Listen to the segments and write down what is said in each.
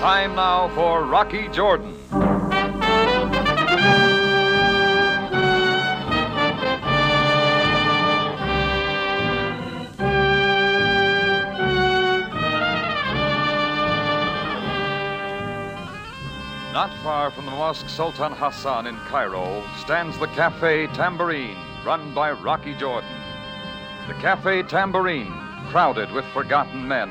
Time now for Rocky Jordan. Not far from the Mosque Sultan Hassan in Cairo stands the Cafe Tambourine, run by Rocky Jordan. The Cafe Tambourine, crowded with forgotten men,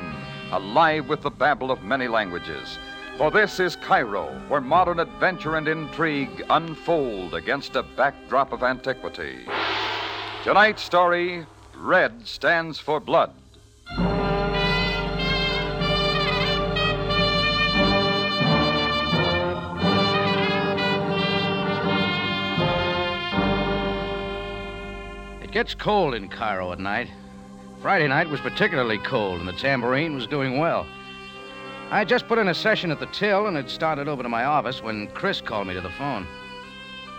alive with the babble of many languages. For this is Cairo, where modern adventure and intrigue unfold against a backdrop of antiquity. Tonight's story Red stands for blood. It gets cold in Cairo at night. Friday night was particularly cold, and the tambourine was doing well. I had just put in a session at the till and had started over to my office when Chris called me to the phone.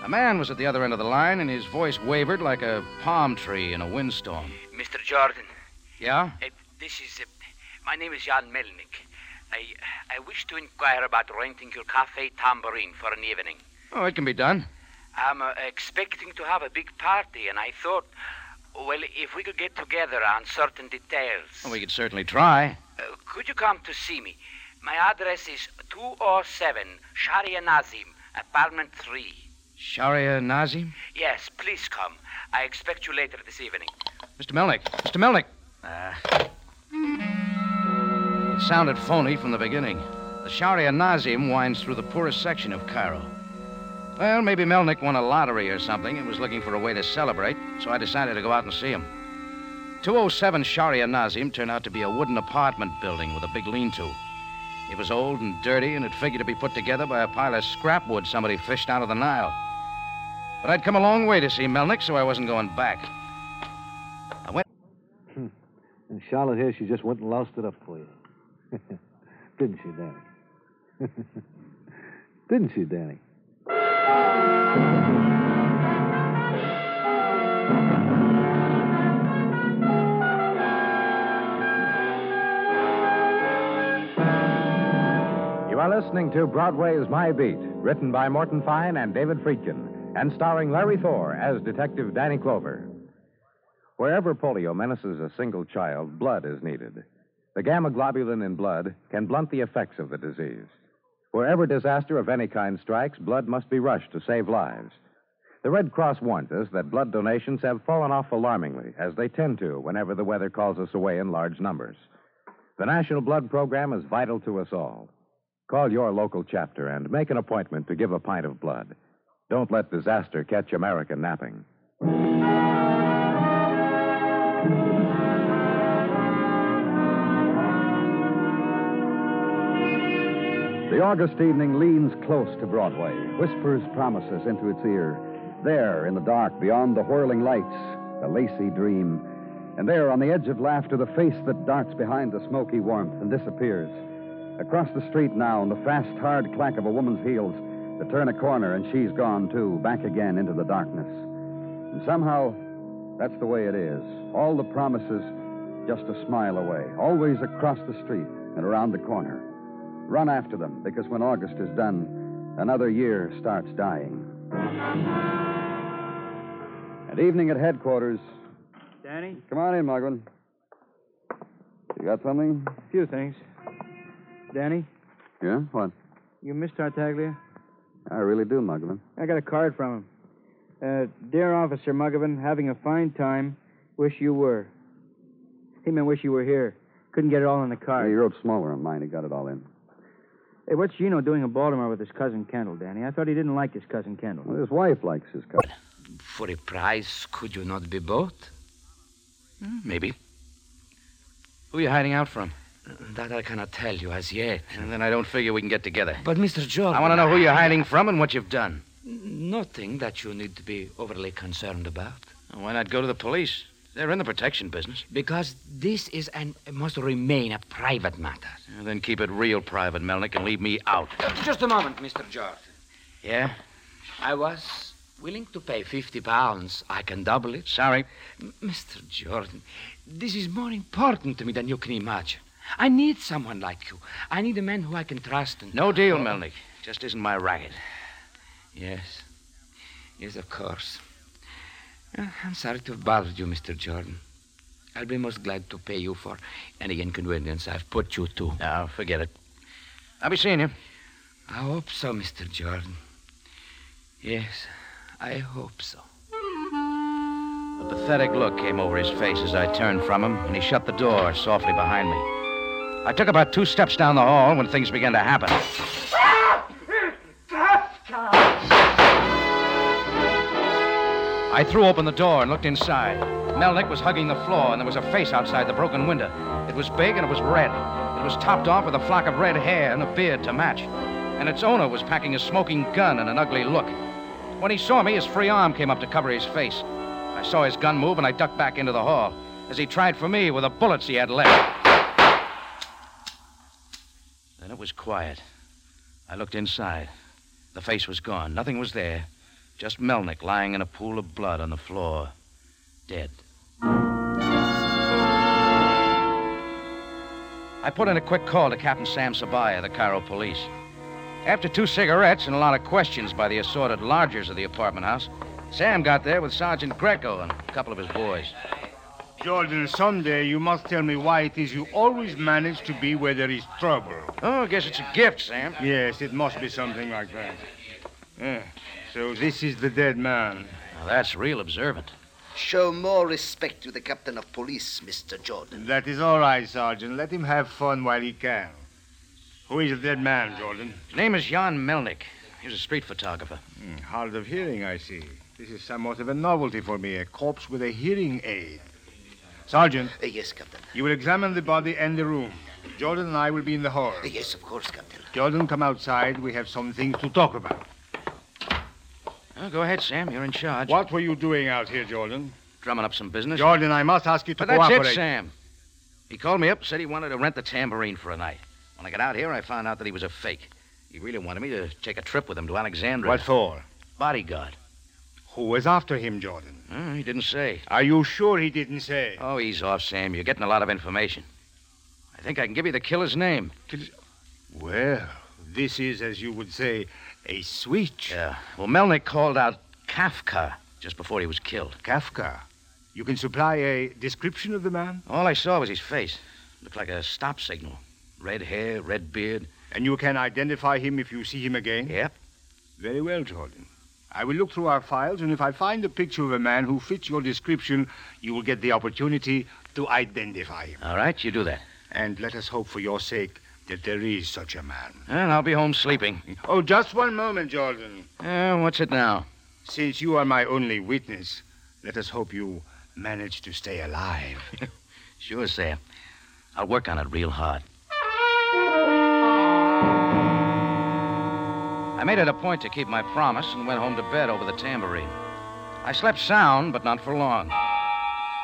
A man was at the other end of the line, and his voice wavered like a palm tree in a windstorm. Mr. Jordan, Yeah? uh, this is. Uh, my name is Jan Melnick. I, I wish to inquire about renting your cafe tambourine for an evening. Oh, it can be done. I'm uh, expecting to have a big party, and I thought, well, if we could get together on certain details. Well, we could certainly try. Uh, could you come to see me? My address is 207 Sharia Nazim, apartment 3. Sharia Nazim? Yes, please come. I expect you later this evening. Mr. Melnick. Mr. Melnick. It sounded phony from the beginning. The Sharia Nazim winds through the poorest section of Cairo. Well, maybe Melnick won a lottery or something and was looking for a way to celebrate, so I decided to go out and see him. 207 Sharia Nazim turned out to be a wooden apartment building with a big lean to. It was old and dirty and it figured to be put together by a pile of scrap wood somebody fished out of the Nile. But I'd come a long way to see Melnick, so I wasn't going back. I went. Hmm. And Charlotte here, she just went and loused it up for you. Didn't she, Danny? Didn't she, Danny? You are listening to Broadway's My Beat, written by Morton Fine and David Friedkin, and starring Larry Thor as Detective Danny Clover. Wherever polio menaces a single child, blood is needed. The gamma globulin in blood can blunt the effects of the disease. Wherever disaster of any kind strikes, blood must be rushed to save lives. The Red Cross warns us that blood donations have fallen off alarmingly, as they tend to whenever the weather calls us away in large numbers. The National Blood Program is vital to us all. Call your local chapter and make an appointment to give a pint of blood. Don't let disaster catch America napping. The August evening leans close to Broadway, whispers promises into its ear. There, in the dark, beyond the whirling lights, a lacy dream. And there, on the edge of laughter, the face that darts behind the smoky warmth and disappears. Across the street now, and the fast, hard clack of a woman's heels to turn a corner, and she's gone, too, back again into the darkness. And somehow, that's the way it is. All the promises just a smile away, always across the street and around the corner. Run after them, because when August is done, another year starts dying. At evening at headquarters. Danny? Come on in, Muggavan. You got something? A few things. Danny, Yeah? What? you missed Tartaglia? I really do, Muggavan. I got a card from him. Uh, dear Officer Muggavan, having a fine time. Wish you were. He meant wish you were here. Couldn't get it all in the He card. wrote smaller on mine. He got it all in. Hey, what's Gino doing in Baltimore with his cousin Kendall, Danny? I thought he didn't like his cousin Well, Kendall. his wife likes his cousin. For a price, could you not be both? Hmm, maybe. Who are you hiding out from? That I cannot tell you as yet. And then I don't figure we can get together. But, Mr. Jordan. I want to know who you're hiding from and what you've done. Nothing that you need to be overly concerned about. Why not go to the police? They're in the protection business. Because this is and must remain a private matter. And then keep it real private, Melnick, and leave me out. Uh, just a moment, Mr. Jordan. Yeah? I was willing to pay 50 pounds. I can double it. Sorry. M- Mr. Jordan, this is more important to me than you can imagine. I need someone like you. I need a man who I can trust. And... No deal, Melnick. Just isn't my racket. Yes. Yes, of course. I'm sorry to have bothered you, Mr. Jordan. I'll be most glad to pay you for any inconvenience I've put you to. Now, forget it. I'll be seeing you. I hope so, Mr. Jordan. Yes, I hope so. A pathetic look came over his face as I turned from him, and he shut the door softly behind me. I took about two steps down the hall when things began to happen. I threw open the door and looked inside. Melnick was hugging the floor, and there was a face outside the broken window. It was big and it was red. It was topped off with a flock of red hair and a beard to match. And its owner was packing a smoking gun and an ugly look. When he saw me, his free arm came up to cover his face. I saw his gun move, and I ducked back into the hall as he tried for me with the bullets he had left. Then it was quiet. I looked inside. The face was gone. Nothing was there. Just Melnick lying in a pool of blood on the floor, dead. I put in a quick call to Captain Sam Sabaya, the Cairo police. After two cigarettes and a lot of questions by the assorted lodgers of the apartment house, Sam got there with Sergeant Greco and a couple of his boys. Jordan, someday you must tell me why it is you always manage to be where there is trouble. Oh, I guess it's a gift, Sam. Yes, it must be something like that. Yeah. So this is the dead man. Now, that's real observant. Show more respect to the captain of police, Mr. Jordan. That is all right, Sergeant. Let him have fun while he can. Who is the dead man, Jordan? His name is Jan Melnick. He was a street photographer. Hmm, hard of hearing, I see. This is somewhat of a novelty for me, a corpse with a hearing aid. Sergeant. Uh, yes, Captain. You will examine the body and the room. Jordan and I will be in the hall. Uh, yes, of course, Captain. Jordan, come outside. We have some things to talk about. Oh, go ahead, Sam. You're in charge. What were you doing out here, Jordan? Drumming up some business. Jordan, I must ask you to but that's it, Sam. He called me up, said he wanted to rent the tambourine for a night. When I got out here, I found out that he was a fake. He really wanted me to take a trip with him to Alexandria. What for? Bodyguard. Who was after him, Jordan? Oh, he didn't say. Are you sure he didn't say? Oh, ease off, Sam. You're getting a lot of information. I think I can give you the killer's name. Well, this is, as you would say, a switch. Yeah. Well, Melnick called out Kafka just before he was killed. Kafka. You can supply a description of the man? All I saw was his face. Looked like a stop signal. Red hair, red beard. And you can identify him if you see him again? Yep. Very well, Jordan. I will look through our files, and if I find a picture of a man who fits your description, you will get the opportunity to identify him. All right, you do that. And let us hope for your sake that there is such a man. And I'll be home sleeping. Oh, just one moment, Jordan. Uh, what's it now? Since you are my only witness, let us hope you manage to stay alive. sure, Sam. I'll work on it real hard. I made it a point to keep my promise and went home to bed over the tambourine. I slept sound, but not for long.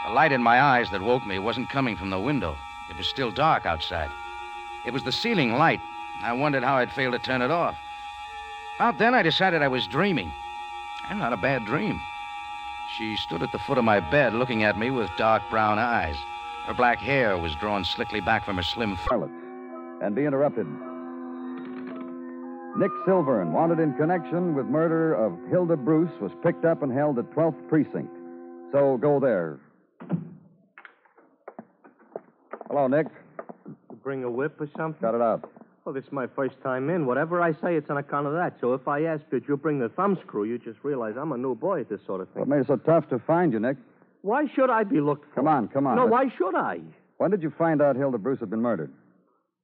The light in my eyes that woke me wasn't coming from the window. It was still dark outside. It was the ceiling light. I wondered how I'd failed to turn it off. About then, I decided I was dreaming. And not a bad dream. She stood at the foot of my bed looking at me with dark brown eyes. Her black hair was drawn slickly back from her slim Charlotte. And be interrupted. Nick Silvern, wanted in connection with murder of Hilda Bruce, was picked up and held at 12th Precinct. So go there. Hello, Nick. Bring a whip or something? Got it out. Well, this is my first time in. Whatever I say, it's on account of that. So if I ask that you bring the thumbscrew, you just realize I'm a new boy at this sort of thing. What made it so tough to find you, Nick? Why should I be looked for? Come on, come on. No, Let's- why should I? When did you find out Hilda Bruce had been murdered?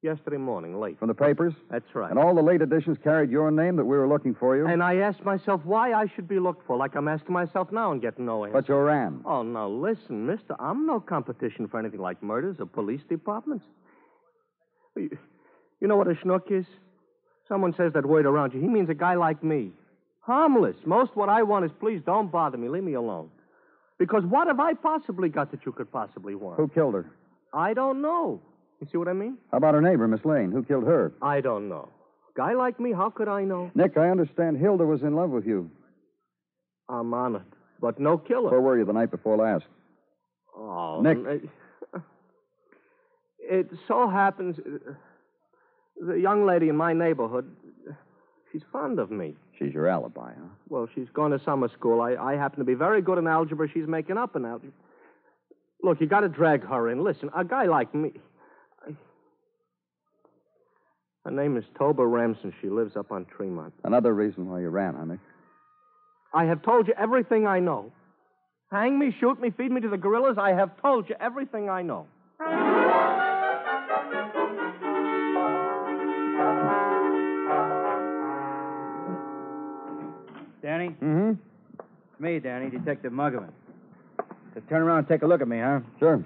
Yesterday morning, late. From the papers? That's right. And all the late editions carried your name that we were looking for you? And I asked myself why I should be looked for, like I'm asking myself now and getting no answer. But you're ran. Oh, now listen, mister. I'm no competition for anything like murders or police departments. You, you know what a schnook is? Someone says that word around you. He means a guy like me. Harmless. Most what I want is please don't bother me. Leave me alone. Because what have I possibly got that you could possibly want? Who killed her? I don't know. You see what I mean? How about her neighbor, Miss Lane? Who killed her? I don't know. Guy like me, how could I know? Nick, I understand Hilda was in love with you. I'm honored. But no killer. Where were you the night before last? Oh, Nick. It so happens uh, the young lady in my neighborhood, she's fond of me. She's your alibi, huh? Well, she's going to summer school. I, I happen to be very good in algebra. She's making up in algebra. Look, you got to drag her in. Listen, a guy like me. I... Her name is Toba Ramson. She lives up on Tremont. Another reason why you ran, honey. I have told you everything I know. Hang me, shoot me, feed me to the gorillas. I have told you everything I know. Danny? Mm-hmm. It's me, Danny, Detective Muggavan. So turn around and take a look at me, huh? Sure.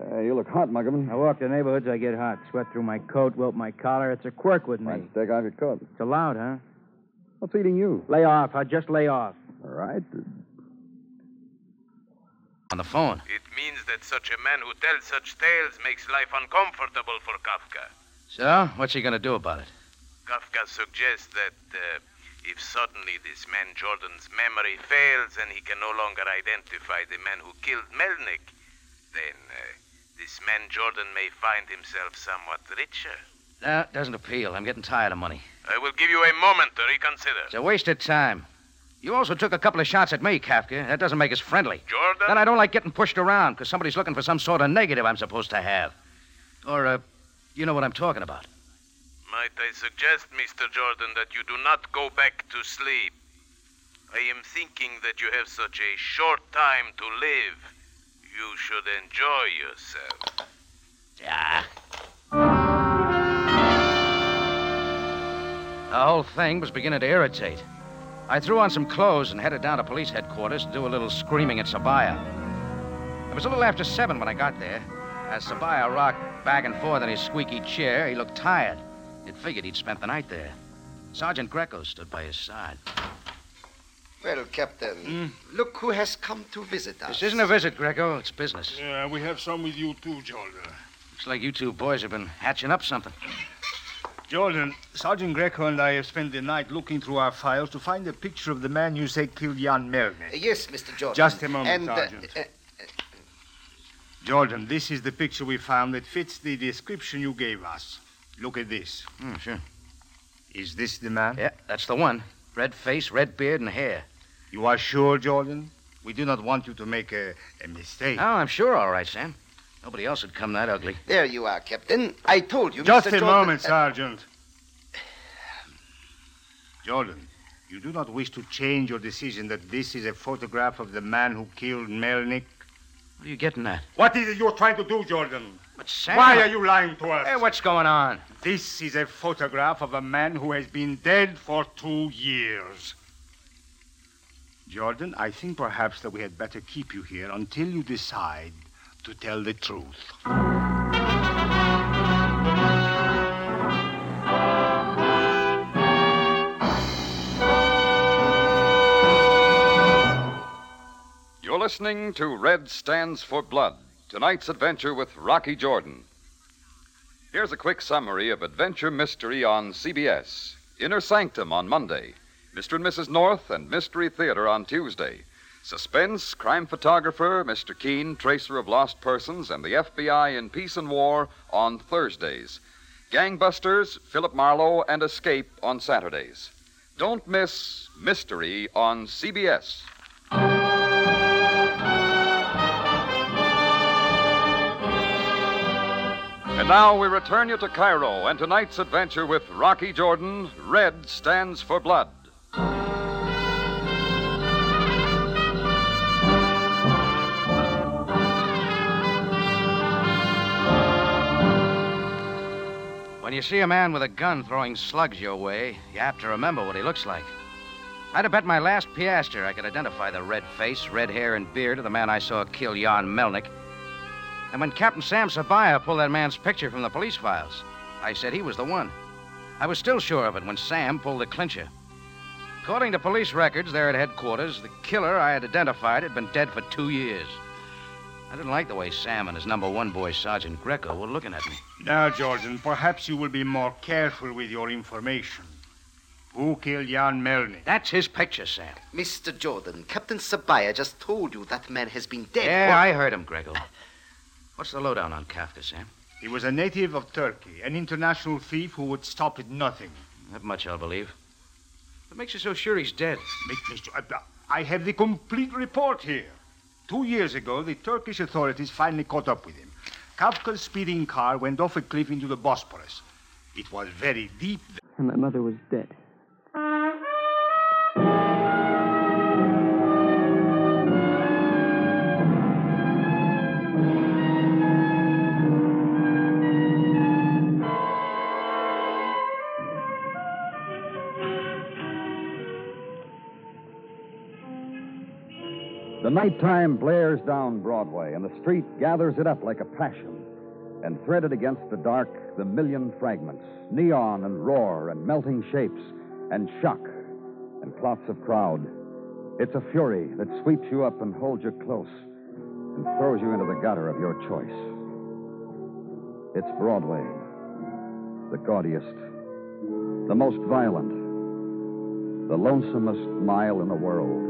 Uh, you look hot, Muggavan. I walk the neighborhoods, I get hot. Sweat through my coat, wilt my collar. It's a quirk with me. Might take off your coat. It's allowed, huh? What's eating you? Lay off. I'll just lay off. All right. On the phone. It means that such a man who tells such tales makes life uncomfortable for Kafka. So, what's he going to do about it? Kafka suggests that uh, if suddenly this man Jordan's memory fails and he can no longer identify the man who killed Melnick, then uh, this man Jordan may find himself somewhat richer. That doesn't appeal. I'm getting tired of money. I will give you a moment to reconsider. It's a waste of time. You also took a couple of shots at me, Kafka. That doesn't make us friendly. Jordan? Then I don't like getting pushed around because somebody's looking for some sort of negative I'm supposed to have. Or, uh, you know what I'm talking about. Might I suggest, Mr. Jordan, that you do not go back to sleep? I am thinking that you have such a short time to live. You should enjoy yourself. Yeah. The whole thing was beginning to irritate. I threw on some clothes and headed down to police headquarters to do a little screaming at Sabaya. It was a little after seven when I got there. As Sabaya rocked back and forth in his squeaky chair, he looked tired. You'd figured he'd spent the night there. Sergeant Greco stood by his side. Well, Captain, look who has come to visit us. This isn't a visit, Greco. It's business. Yeah, we have some with you too, Jordan. Looks like you two boys have been hatching up something. Jordan, Sergeant Greco and I have spent the night looking through our files to find a picture of the man you say killed Jan Melnick. Uh, yes, Mr. Jordan. Just a moment, and, uh, Sergeant. uh, Jordan, this is the picture we found that fits the description you gave us. Look at this. Hmm, sure. Is this the man? Yeah, that's the one. Red face, red beard, and hair. You are sure, Jordan? We do not want you to make a, a mistake. Oh, I'm sure, all right, Sam. Nobody else would come that ugly. there you are, Captain. I told you, Just Mr. a Jordan. moment, Sergeant. Jordan, you do not wish to change your decision that this is a photograph of the man who killed Melnick? What are you getting at? What is it you're trying to do, Jordan? But Sam. Why are you lying to us? Hey, what's going on? This is a photograph of a man who has been dead for two years. Jordan, I think perhaps that we had better keep you here until you decide to tell the truth. You're listening to Red Stands for Blood, tonight's adventure with Rocky Jordan. Here's a quick summary of Adventure Mystery on CBS Inner Sanctum on Monday, Mr. and Mrs. North and Mystery Theater on Tuesday, Suspense, Crime Photographer, Mr. Keene, Tracer of Lost Persons, and the FBI in Peace and War on Thursdays, Gangbusters, Philip Marlowe, and Escape on Saturdays. Don't miss Mystery on CBS. Now we return you to Cairo and tonight's adventure with Rocky Jordan. Red stands for blood. When you see a man with a gun throwing slugs your way, you have to remember what he looks like. I'd have bet my last piaster I could identify the red face, red hair, and beard of the man I saw kill Jan Melnick. And when Captain Sam Sabaya pulled that man's picture from the police files, I said he was the one. I was still sure of it when Sam pulled the clincher. According to police records there at headquarters, the killer I had identified had been dead for two years. I didn't like the way Sam and his number one boy, Sergeant Greco, were looking at me. Now, Jordan, perhaps you will be more careful with your information. Who killed Jan Melnick? That's his picture, Sam. Mr. Jordan, Captain Sabaya just told you that man has been dead Yeah, for... I heard him, Greco. What's the lowdown on Kafka, Sam? He was a native of Turkey, an international thief who would stop at nothing. That much I'll believe. What makes you so sure he's dead? Make Mr. I have the complete report here. Two years ago, the Turkish authorities finally caught up with him. Kafka's speeding car went off a cliff into the Bosporus. It was very deep. And my mother was dead. The nighttime blares down Broadway, and the street gathers it up like a passion. And threaded against the dark, the million fragments neon and roar and melting shapes and shock and clots of crowd. It's a fury that sweeps you up and holds you close and throws you into the gutter of your choice. It's Broadway, the gaudiest, the most violent, the lonesomest mile in the world.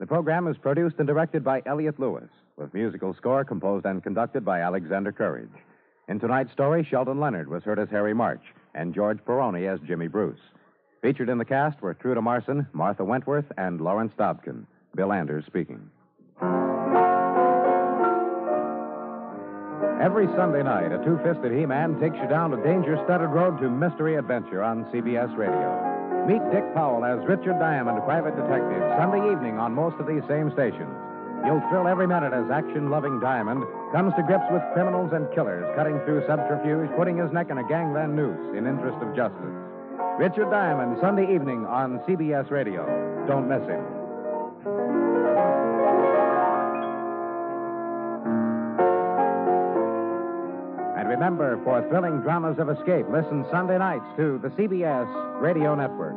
The program is produced and directed by Elliot Lewis, with musical score composed and conducted by Alexander Courage. In tonight's story, Sheldon Leonard was heard as Harry March and George Peroni as Jimmy Bruce. Featured in the cast were Truda Marson, Martha Wentworth, and Lawrence Dobkin. Bill Anders speaking. Every Sunday night, a two fisted He Man takes you down a danger studded road to mystery adventure on CBS Radio. Meet Dick Powell as Richard Diamond, private detective, Sunday evening on most of these same stations. You'll thrill every minute as action loving Diamond comes to grips with criminals and killers, cutting through subterfuge, putting his neck in a gangland noose in interest of justice. Richard Diamond, Sunday evening on CBS Radio. Don't miss him. Remember, for thrilling dramas of escape, listen Sunday nights to the CBS Radio Network.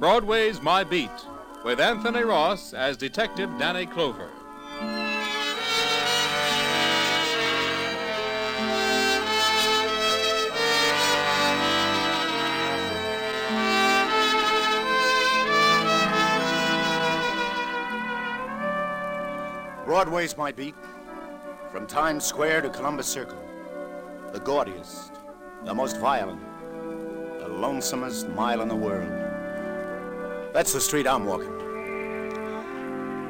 Broadway's My Beat, with Anthony Ross as Detective Danny Clover. Broadway's my beat. From Times Square to Columbus Circle. The gaudiest, the most violent, the lonesomest mile in the world. That's the street I'm walking.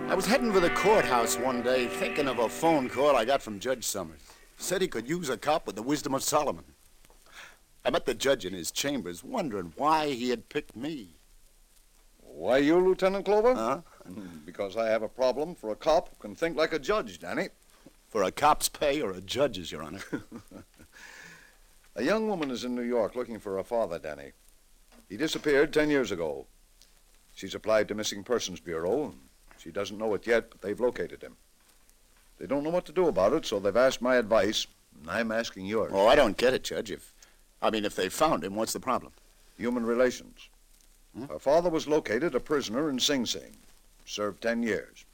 I was heading for the courthouse one day thinking of a phone call I got from Judge Summers. Said he could use a cop with the wisdom of Solomon. I met the judge in his chambers wondering why he had picked me. Why you, Lieutenant Clover? Huh? Hmm, because I have a problem for a cop who can think like a judge, Danny. For a cop's pay or a judge's, Your Honor? a young woman is in New York looking for her father, Danny. He disappeared ten years ago. She's applied to Missing Persons Bureau, and she doesn't know it yet, but they've located him. They don't know what to do about it, so they've asked my advice, and I'm asking yours. Oh, I don't get it, Judge. If, I mean, if they found him, what's the problem? Human relations. Her father was located a prisoner in Sing Sing, served ten years.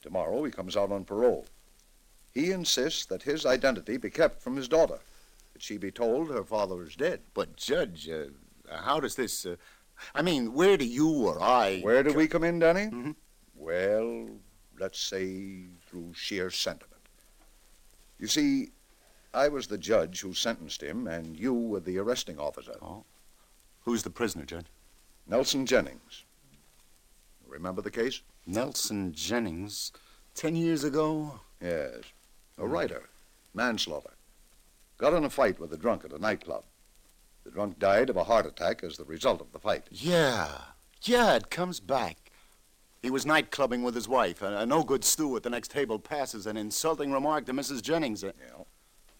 Tomorrow he comes out on parole. He insists that his identity be kept from his daughter, that she be told her father is dead. But, Judge, uh, how does this. Uh, I mean, where do you or I. Where do we come in, Danny? Mm-hmm. Well, let's say through sheer sentiment. You see, I was the judge who sentenced him, and you were the arresting officer. Oh. Who's the prisoner, Judge? Nelson Jennings. Remember the case? Nelson Jennings? Ten years ago? Yes. A writer. Manslaughter. Got in a fight with a drunk at a nightclub. The drunk died of a heart attack as the result of the fight. Yeah. Yeah, it comes back. He was night clubbing with his wife. A, a uh, no good stew at the next table passes an insulting remark to Mrs. Jennings. Uh. Yeah.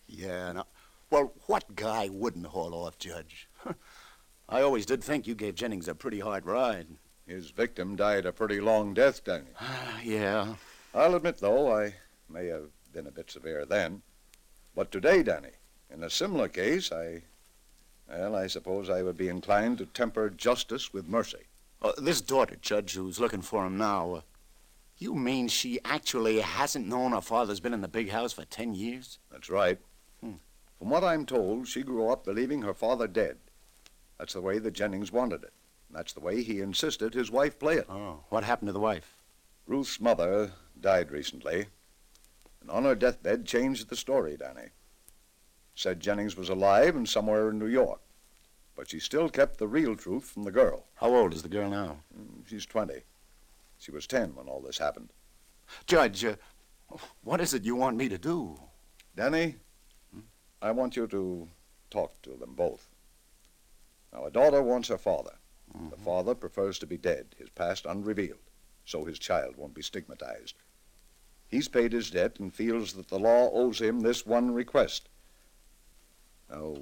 Yeah. Now, well, what guy wouldn't haul off, Judge? I always did think you gave Jennings a pretty hard ride. His victim died a pretty long death, Danny. yeah. I'll admit, though, I may have been a bit severe then. But today, Danny, in a similar case, I. Well, I suppose I would be inclined to temper justice with mercy. Uh, this daughter, Judge, who's looking for him now, uh, you mean she actually hasn't known her father's been in the big house for ten years? That's right. Hmm. From what I'm told, she grew up believing her father dead. That's the way that Jennings wanted it. That's the way he insisted his wife play it. Oh, what happened to the wife? Ruth's mother died recently, and on her deathbed changed the story, Danny. Said Jennings was alive and somewhere in New York. But she still kept the real truth from the girl. How old is the girl now? Mm, she's 20. She was 10 when all this happened. Judge, uh, what is it you want me to do? Danny, hmm? I want you to talk to them both. Now, a daughter wants her father. Mm-hmm. The father prefers to be dead, his past unrevealed, so his child won't be stigmatized. He's paid his debt and feels that the law owes him this one request. Now,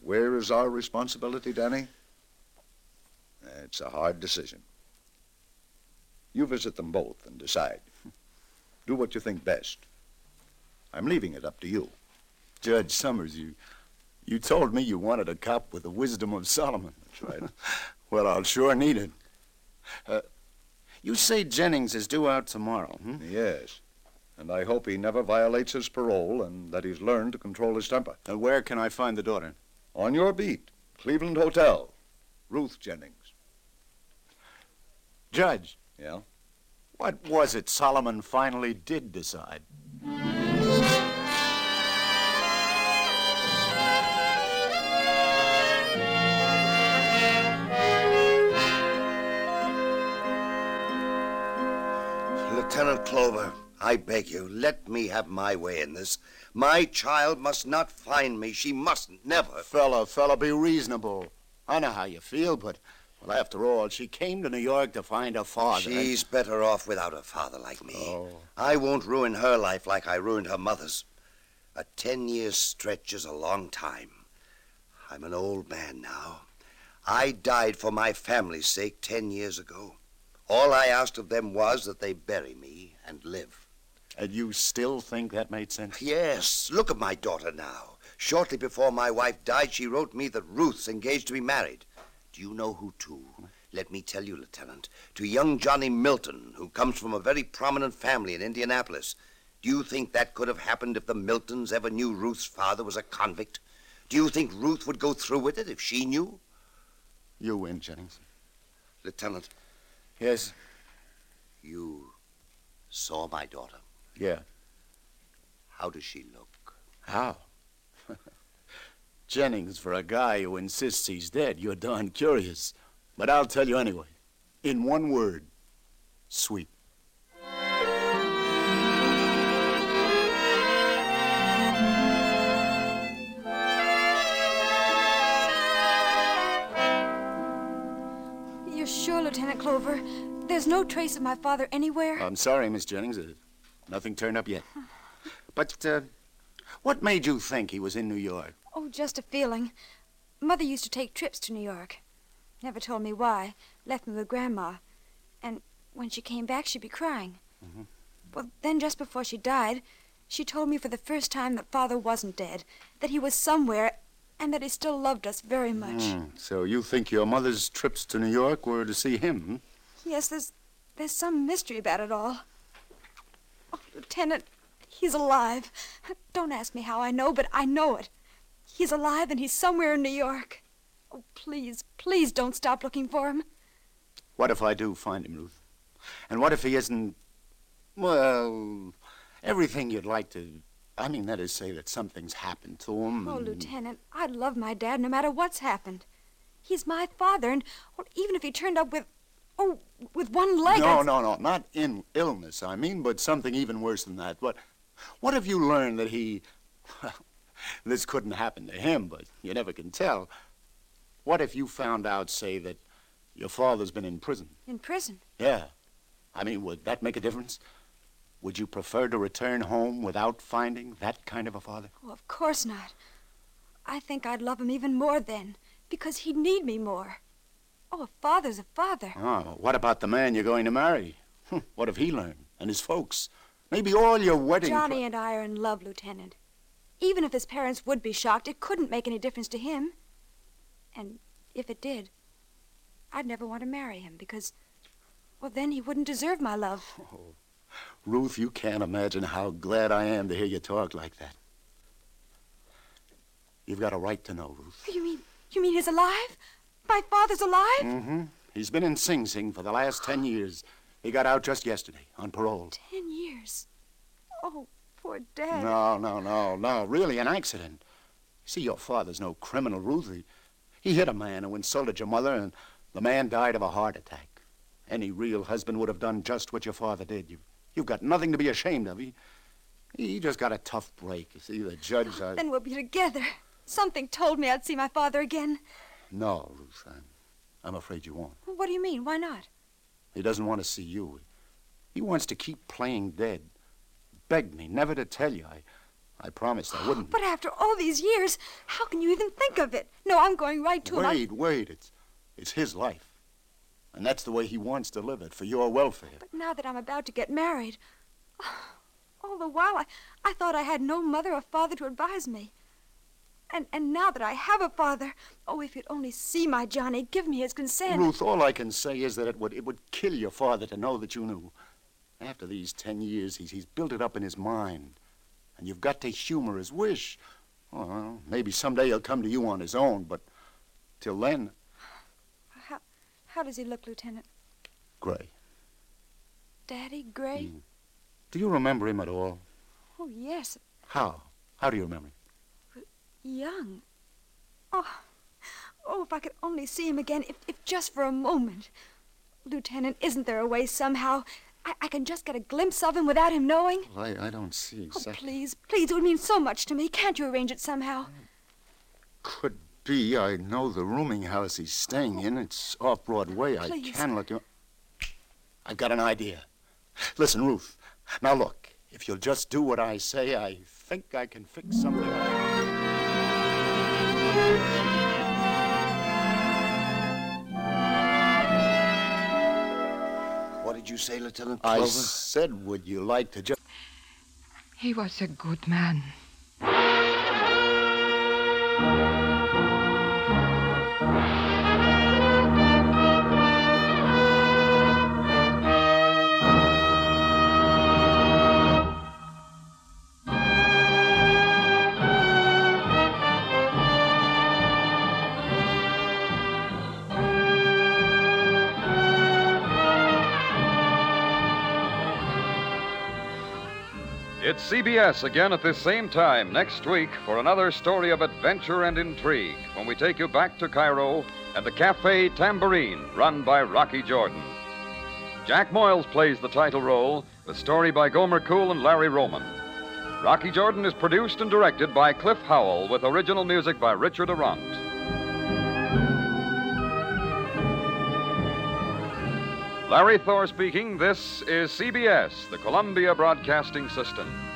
where is our responsibility, Danny? It's a hard decision. You visit them both and decide. Do what you think best. I'm leaving it up to you. Judge Summers, you you told me you wanted a cop with the wisdom of Solomon. That's right. well, I'll sure need it. Uh, you say Jennings is due out tomorrow, hmm? Yes. And I hope he never violates his parole and that he's learned to control his temper. And where can I find the daughter? On your beat, Cleveland Hotel. Ruth Jennings. Judge. Yeah? What was it Solomon finally did decide? Lieutenant Clover, I beg you, let me have my way in this. My child must not find me. She mustn't, never. Fella, fella, be reasonable. I know how you feel, but, well, after all, she came to New York to find her father. She's and... better off without a father like me. Oh. I won't ruin her life like I ruined her mother's. A ten year stretch is a long time. I'm an old man now. I died for my family's sake ten years ago. All I asked of them was that they bury me and live. And you still think that made sense? Yes. Look at my daughter now. Shortly before my wife died, she wrote me that Ruth's engaged to be married. Do you know who to? Let me tell you, Lieutenant. To young Johnny Milton, who comes from a very prominent family in Indianapolis. Do you think that could have happened if the Miltons ever knew Ruth's father was a convict? Do you think Ruth would go through with it if she knew? You win, Jennings. Lieutenant. Yes. You saw my daughter? Yeah. How does she look? How? Jennings, for a guy who insists he's dead, you're darn curious. But I'll tell you anyway. In one word sweet. You're sure, Lieutenant Clover? There's no trace of my father anywhere? I'm sorry, Miss Jennings. Uh, Nothing turned up yet. But uh, what made you think he was in New York? Oh, just a feeling. Mother used to take trips to New York. Never told me why. Left me with Grandma. And when she came back, she'd be crying. Mm-hmm. Well, then just before she died, she told me for the first time that Father wasn't dead, that he was somewhere, and that he still loved us very much. Mm, so you think your mother's trips to New York were to see him? Hmm? Yes, there's there's some mystery about it all. Lieutenant, He's alive. Don't ask me how I know, but I know it. He's alive and he's somewhere in New York. Oh, please, please don't stop looking for him. What if I do find him, Ruth? And what if he isn't, well, everything you'd like to. I mean, that is, say that something's happened to him. Oh, and- Lieutenant, I'd love my dad no matter what's happened. He's my father, and well, even if he turned up with, oh, with one leg. No, no, no, not in illness, I mean, but something even worse than that. What, what have you learned that he. Well, this couldn't happen to him, but you never can tell. What if you found out, say, that your father's been in prison? In prison. Yeah. I mean, would that make a difference? Would you prefer to return home without finding that kind of a father? Oh, of course not. I think I'd love him even more then, because he'd need me more. Oh, a father's a father. Oh, what about the man you're going to marry? What if he learned? And his folks? Maybe all your wedding. Johnny and I are in love, Lieutenant. Even if his parents would be shocked, it couldn't make any difference to him. And if it did, I'd never want to marry him because, well, then he wouldn't deserve my love. Oh, Ruth, you can't imagine how glad I am to hear you talk like that. You've got a right to know, Ruth. Oh, you mean, you mean he's alive? My father's alive? Mm-hmm. He's been in Sing Sing for the last ten years. He got out just yesterday on parole. Ten years. Oh, poor Dad. No, no, no, no. Really, an accident. See, your father's no criminal, Ruth. He, he hit a man who insulted your mother, and the man died of a heart attack. Any real husband would have done just what your father did. You, you've got nothing to be ashamed of. He, he just got a tough break. You see, the judge. I... Then we'll be together. Something told me I'd see my father again. No, Ruth, I'm, I'm afraid you won't. What do you mean? Why not? He doesn't want to see you. He wants to keep playing dead. Begged me never to tell you. I, I promised I wouldn't. But after all these years, how can you even think of it? No, I'm going right to him. I- Wait, wait. It's, it's his life. And that's the way he wants to live it, for your welfare. But now that I'm about to get married, all the while I, I thought I had no mother or father to advise me. And and now that I have a father, oh, if you'd only see my Johnny, give me his consent. Ruth, all I can say is that it would, it would kill your father to know that you knew. After these ten years, he's, he's built it up in his mind. And you've got to humor his wish. Well, maybe someday he'll come to you on his own, but till then, How, how does he look, Lieutenant? Gray. Daddy Gray? Hmm. Do you remember him at all? Oh, yes, How? How do you remember him? Young. Oh, oh, if I could only see him again, if, if just for a moment. Lieutenant, isn't there a way somehow I, I can just get a glimpse of him without him knowing? Well, I, I don't see Oh, exactly. please, please, it would mean so much to me. Can't you arrange it somehow? Could be. I know the rooming house he's staying in. It's off Broadway. I can let you. I've got an idea. Listen, Ruth. Now look, if you'll just do what I say, I think I can fix something. What did you say, Lieutenant I Clover? said, would you like to just. He was a good man. It's CBS again at this same time next week for another story of adventure and intrigue when we take you back to Cairo and the Cafe Tambourine, run by Rocky Jordan. Jack Moyles plays the title role, the story by Gomer Cool and Larry Roman. Rocky Jordan is produced and directed by Cliff Howell with original music by Richard Aurandt. Larry Thor speaking. This is CBS, the Columbia Broadcasting System.